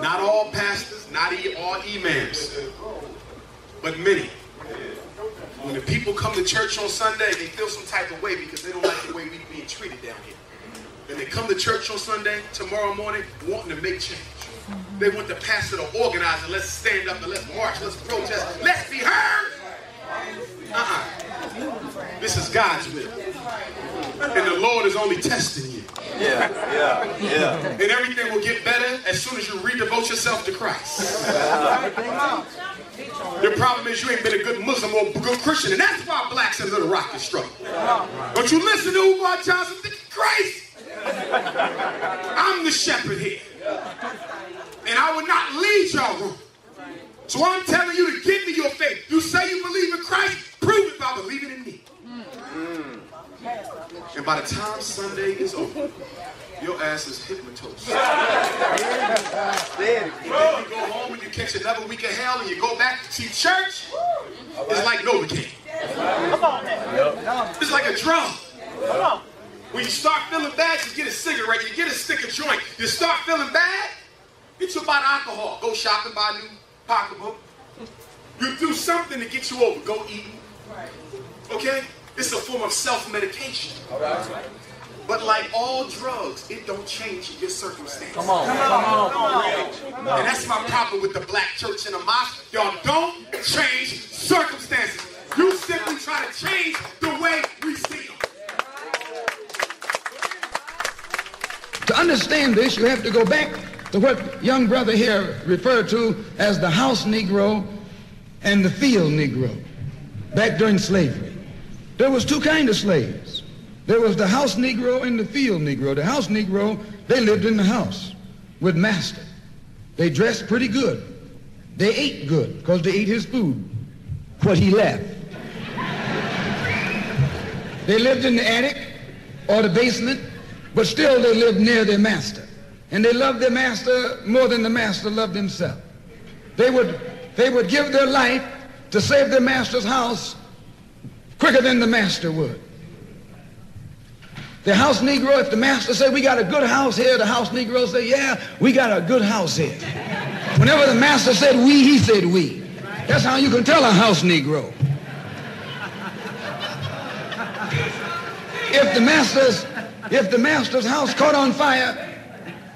Not all pastors, not all imams, but many. When the people come to church on Sunday, they feel some type of way because they don't like the way we're being treated down here. Then they come to church on Sunday, tomorrow morning, wanting to make change. They want the pastor to organize and let's stand up and let's march, let's protest, let's be heard. Uh-uh. This is God's will. And the Lord is only testing. Yeah, yeah, yeah. And everything will get better as soon as you redevote yourself to Christ. Your problem is you ain't been a good Muslim or a good Christian, and that's why blacks in Little Rock is struggling. Don't you listen to Umar Johnson? Christ! I'm the shepherd here. And I will not lead y'all. So I'm telling by the time Sunday is over, your ass is hypnotized. then you go home and you catch another week of hell and you go back to church, it's like Novocaine. Come on, man. It's like a drug. Come on. When you start feeling bad, you get a cigarette, you get a stick of joint. You start feeling bad, get you about alcohol. Go shopping, buy a new pocketbook. You do something to get you over. Go eat. Okay? It's a form of self-medication. But like all drugs, it don't change your circumstance. Come on, come on, come on. And that's my problem with the black church and the mosque. Y'all don't change circumstances. You simply try to change the way we see them. To understand this, you have to go back to what young brother here referred to as the house Negro and the field Negro back during slavery. There was two kinds of slaves. There was the house Negro and the field Negro. The house Negro, they lived in the house with master. They dressed pretty good. They ate good because they ate his food, what he left. they lived in the attic or the basement but still they lived near their master. And they loved their master more than the master loved himself. They would, they would give their life to save their master's house quicker than the master would. The house Negro, if the master said, we got a good house here, the house Negro say, yeah, we got a good house here. Whenever the master said we, he said we. That's how you can tell a house Negro. If the master's if the master's house caught on fire,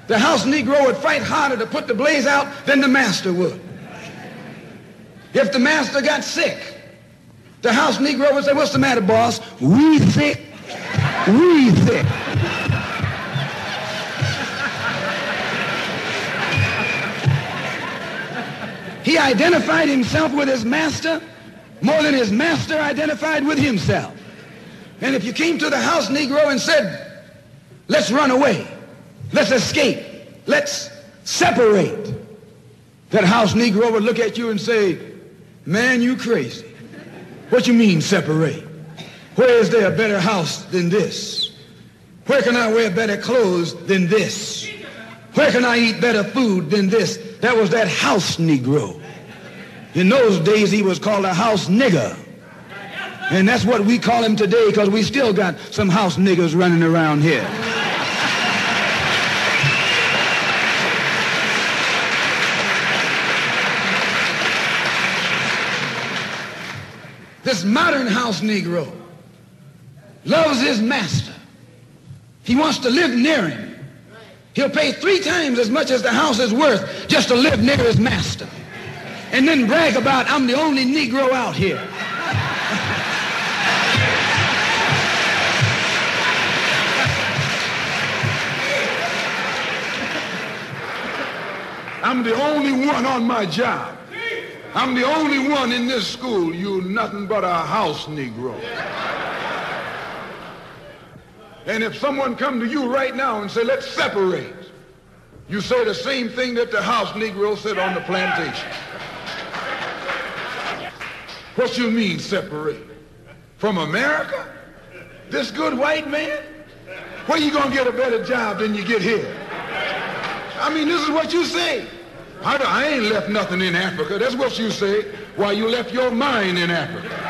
the house Negro would fight harder to put the blaze out than the master would. If the master got sick, the house Negro would say, what's the matter, boss? We sick. We sick. He identified himself with his master more than his master identified with himself. And if you came to the house Negro and said, Let's run away. Let's escape. Let's separate. That house Negro would look at you and say, man, you crazy. What you mean separate? Where is there a better house than this? Where can I wear better clothes than this? Where can I eat better food than this? That was that house Negro. In those days, he was called a house nigger. And that's what we call him today because we still got some house niggers running around here. This modern house Negro loves his master. He wants to live near him. He'll pay three times as much as the house is worth just to live near his master. And then brag about, I'm the only Negro out here. I'm the only one on my job. I'm the only one in this school. You nothing but a house Negro. And if someone come to you right now and say, let's separate, you say the same thing that the house Negro said on the plantation. What you mean separate? From America? This good white man? Where you gonna get a better job than you get here? I mean, this is what you say. I, I ain't left nothing in Africa. That's what you say. Why you left your mind in Africa.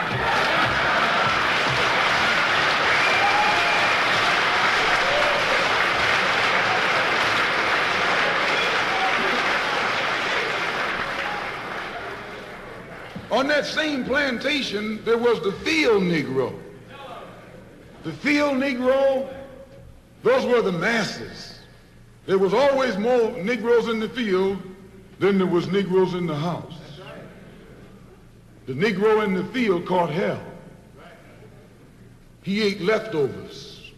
On that same plantation, there was the field Negro. The field Negro, those were the masses. There was always more Negroes in the field than there was Negroes in the house. The Negro in the field caught hell. He ate leftovers.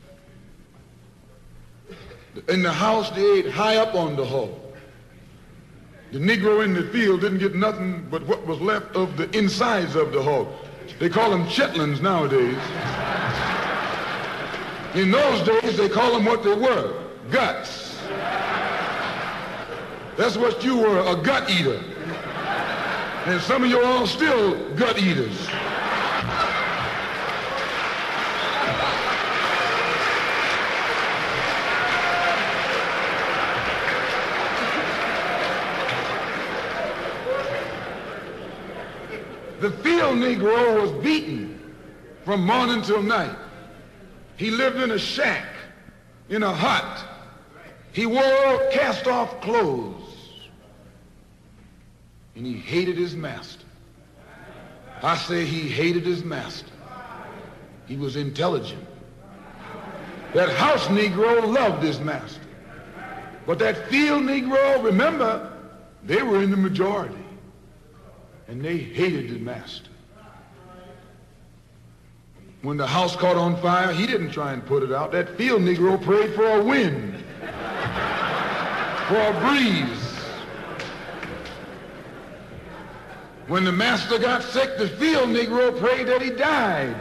In the house, they ate high up on the hog. The Negro in the field didn't get nothing but what was left of the insides of the hog. They call them chitlins nowadays. In those days, they call them what they were, guts. That's what you were, a gut eater. And some of you all still gut eaters. The field Negro was beaten from morning till night. He lived in a shack, in a hut. He wore cast off clothes. And he hated his master. I say he hated his master. He was intelligent. That house Negro loved his master. But that field Negro, remember, they were in the majority and they hated the master. When the house caught on fire, he didn't try and put it out. That field Negro prayed for a wind, for a breeze. When the master got sick, the field Negro prayed that he died.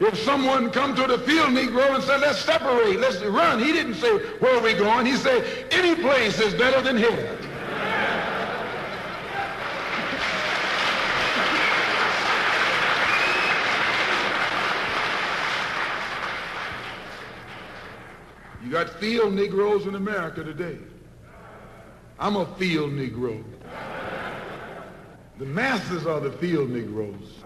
If someone come to the field Negro and said, let's separate, let's run, he didn't say, where are we going? He said, any place is better than here. You got field Negroes in America today. I'm a field Negro. The masses are the field Negroes.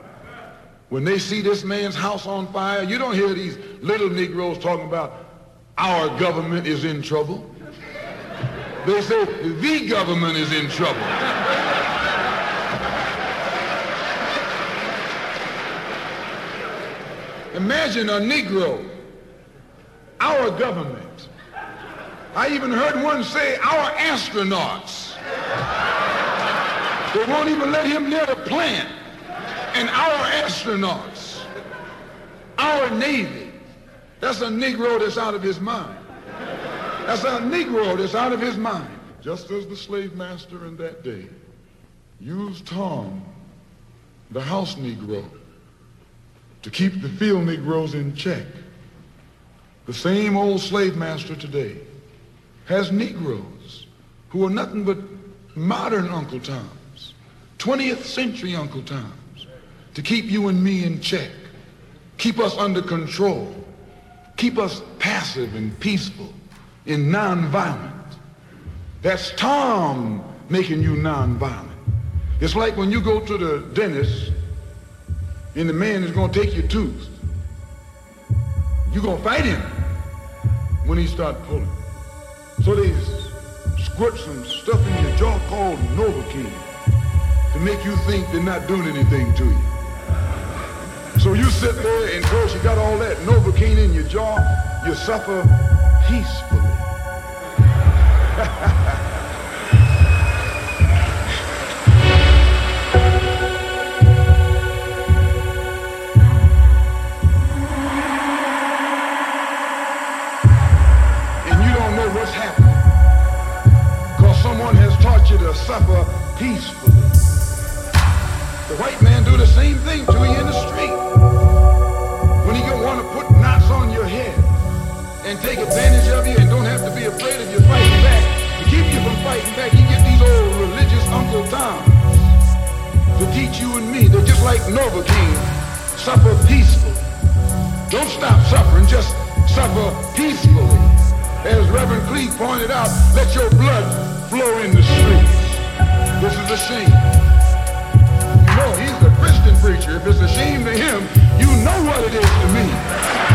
When they see this man's house on fire, you don't hear these little Negroes talking about our government is in trouble. They say the government is in trouble. Imagine a Negro, our government, I even heard one say, our astronauts. They won't even let him near the plant. And our astronauts, our Navy, that's a Negro that's out of his mind. That's a Negro that's out of his mind. Just as the slave master in that day used Tom, the house Negro, to keep the field Negroes in check, the same old slave master today has Negroes who are nothing but modern Uncle Toms, 20th century Uncle Toms, to keep you and me in check, keep us under control, keep us passive and peaceful and nonviolent. That's Tom making you nonviolent. It's like when you go to the dentist and the man is going to take your tooth. You're going to fight him when he starts pulling. So they squirt some stuff in your jaw called Novocaine to make you think they're not doing anything to you. So you sit there and because you got all that Novocaine in your jaw, you suffer peacefully. You suffer peacefully. The white man do the same thing to you in the street. When he gonna want to put knots on your head and take advantage of you and don't have to be afraid of you fighting back. To keep you from fighting back, he get these old religious Uncle Toms to teach you and me. They're just like Novocaine. Suffer peacefully. Don't stop suffering, just suffer peacefully. As Reverend Cleage pointed out, let your blood flow in the streets. This is a shame. You know, he's a Christian preacher. If it's a shame to him, you know what it is to me.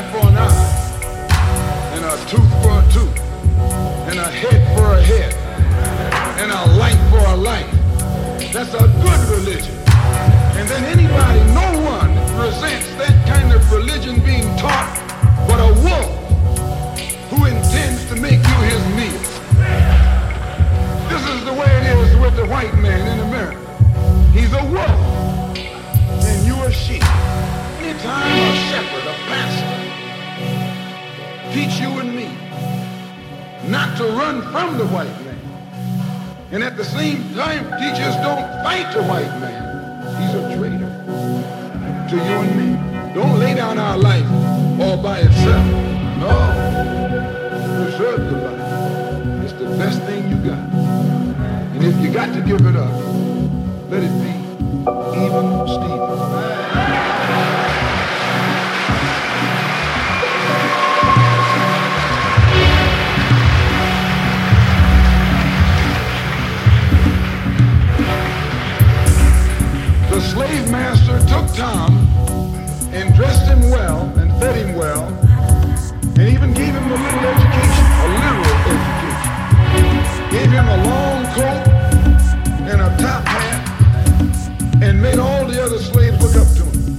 Eye for an eye, and a tooth for a tooth, and a head for a head, and a light for a light. That's a good religion. And then anybody, no one resents that kind of religion being taught but a wolf who intends to make you his meal. This is the way it is with the white man in America. He's a wolf and you a sheep. Anytime a shepherd, a pastor, teach you and me not to run from the white man, and at the same time teach us don't fight the white man. He's a traitor to you and me. Don't lay down our life all by itself. No. Preserve the life. It's the best thing you got. And if you got to give it up, let it be even Stephen. Took Tom and dressed him well and fed him well and even gave him a little education, a literal education. Gave him a long coat and a top hat and made all the other slaves look up to him.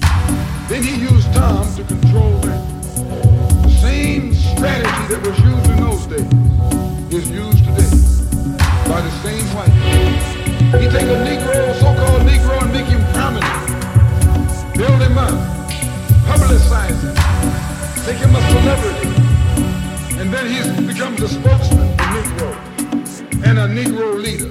Then he used Tom to control them. The same strategy that was used in those days is used today by the same white man. He take a Negro, so-called Negro, and make him prominent. Build him up. Publicize him. Make him a celebrity. And then he becomes a spokesman for Negro and a Negro leader.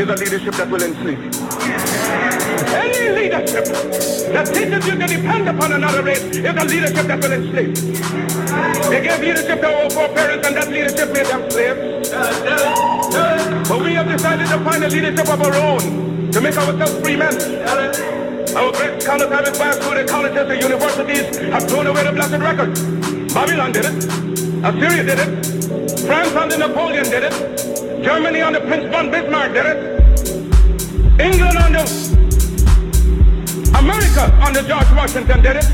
Is a leadership that will enslave you. Any leadership that teaches you to depend upon another race is a leadership that will enslave you. They gave leadership to our foreparents and that leadership made them slaves. But we have decided to find a leadership of our own to make ourselves free men. Our great scholars have advanced through the colleges and universities have thrown away the blessed record. Babylon did it. Assyria did it. France under Napoleon did it. Germany under Prince von Bismarck did it. England under America under George Washington did it.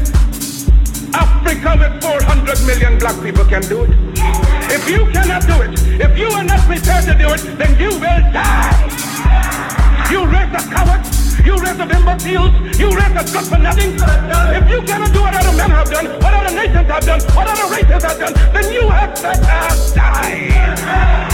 Africa with 400 million black people can do it. If you cannot do it, if you are not prepared to do it, then you will die. You raise the cowards. You raise of imbeciles. You raise of good for nothing. If you cannot do what other men have done, what other nations have done, what other races have done, then you have better die.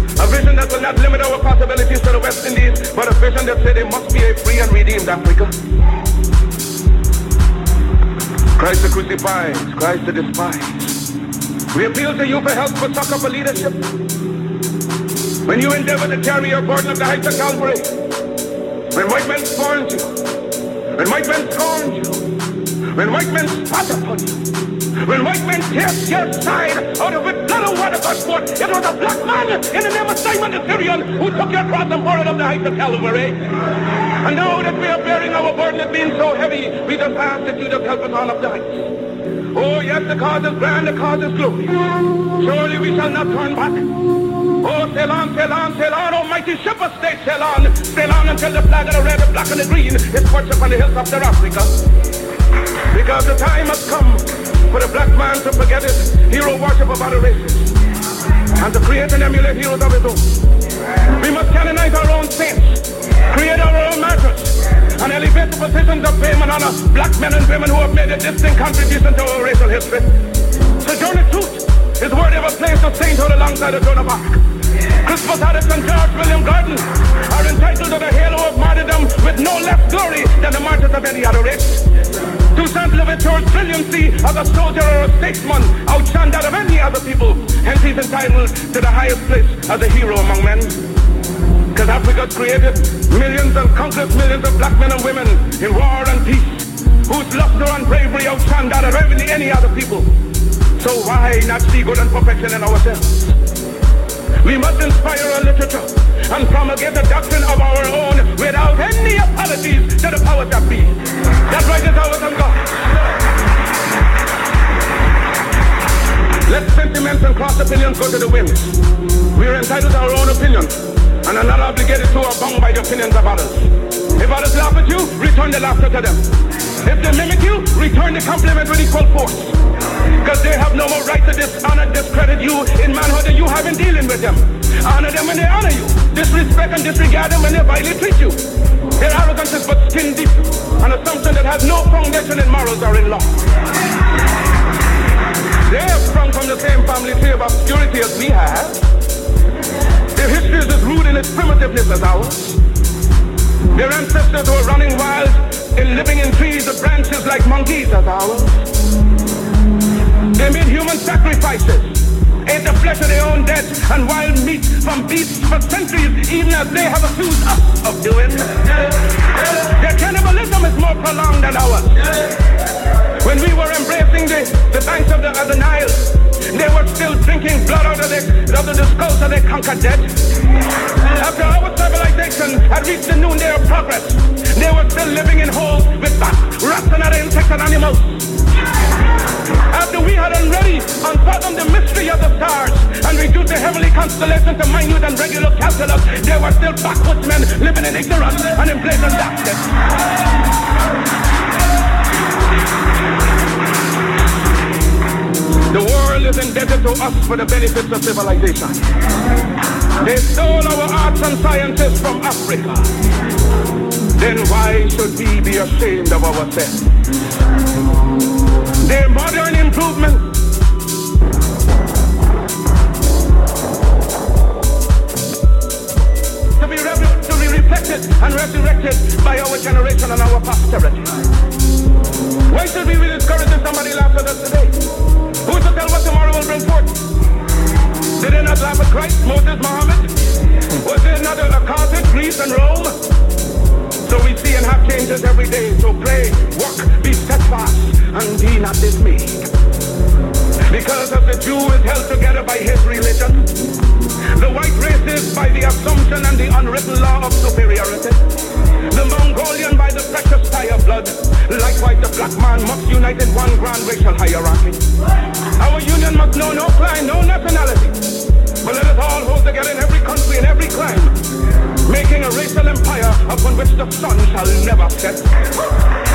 A vision that will not limit our possibilities to the West Indies. But a vision that said there must be a free and redeemed Africa. Christ the crucified, Christ the despised. We appeal to you for help, for succor, for leadership. When you endeavor to carry your burden of the heights of Calvary, when white men scorned you, when white men scorn you, when white men spat upon you, when white men pierced your side out of it, blood and water gush forth, it was a black man in the name of Simon the Syrian who took your cross and bore it up the heights of Calvary. And now that we are bearing our burden of being so heavy, we just ask that you just help us all up the heights. Oh yes, the cause is grand, the cause is glorious. Surely we shall not turn back. Oh, sail on, sail on, sail on, almighty ship of state, sail on. Sail on until the flag of the red, the black, and the green is perched upon the hilltops of South Africa. Because the time has come for the black man to forget his hero worship of other races and to create and emulate heroes of his own. We must canonize our own saints, create our own martyrs, and elevate the positions of fame and honor black men and women who have made a distinct contribution to our racial history. Sojourner Truth is worthy of a place of sainthood alongside the Joan of Arc. Crispus Attucks and George William Gordon are entitled to the halo of martyrdom with no less glory than the martyrs of any other race. Toussaint Louverture's brilliancy as a soldier or a statesman outshone that of any other people. Hence he's entitled to the highest place as a hero among men. Because Africa created millions and countless millions of black men and women in war and peace, whose luster and bravery outshone that of any other people. So why not see good and perfection in ourselves? We must inspire our literature and promulgate the doctrine of our own without any apologies to the powers that be. That right is ours and God. Let sentiments and cross opinions go to the winds. We are entitled to our own opinions and are not obligated to or by the opinions of others. If others laugh at you, return the laughter to them. If they mimic you, return the compliment with equal force. Because they have no more right to dishonor, discredit you in manhood that you have in dealing with them. Honor them when they honor you. Disrespect and disregard them when they vilely treat you. Their arrogance is but skin deep, an assumption that has no foundation in morals or in law. They have sprung from the same family tree of obscurity as we have. Their history is as rude in its primitiveness as ours. Their ancestors were running wild and living in trees of branches like monkeys as ours. They made human sacrifices, ate the flesh of their own dead and wild meat from beasts for centuries, even as they have accused us of doing. Their cannibalism is more prolonged than ours. When we were embracing the, the banks of the, of the Nile, they were still drinking blood out of the, out of the skulls of their conquered dead. After our civilization had reached the noonday of progress, they were still living in holes with bats, rats, and other insects and animals. After we had already unfathomed the mystery of the stars and reduced the heavenly constellations to minute and regular calculus, there were still backwoodsmen living in ignorance and in blazing darkness. The world is indebted to us for the benefits of civilization. They stole our arts and sciences from Africa. Then why should we be ashamed of ourselves? Their modern improvements to be, reflected and resurrected by our generation and our posterity. Why should we be discouraged if somebody laughs at us today? Who's to tell what tomorrow will bring forth? Did they not laugh at Christ, Moses, Muhammad? Was there not a Carthage, Greece, and Rome? So we see and have changes every day. So pray, work, be steadfast, and be not dismayed. Because of the Jew is held together by his religion, the white race is by the assumption and the unwritten law of superiority, the Mongolian by the precious tie of blood, likewise the black man must unite in one grand racial hierarchy. Our union must know no clime, no nationality, but let us all hold together in every country and every clime, making a racial empire upon which the sun shall never set.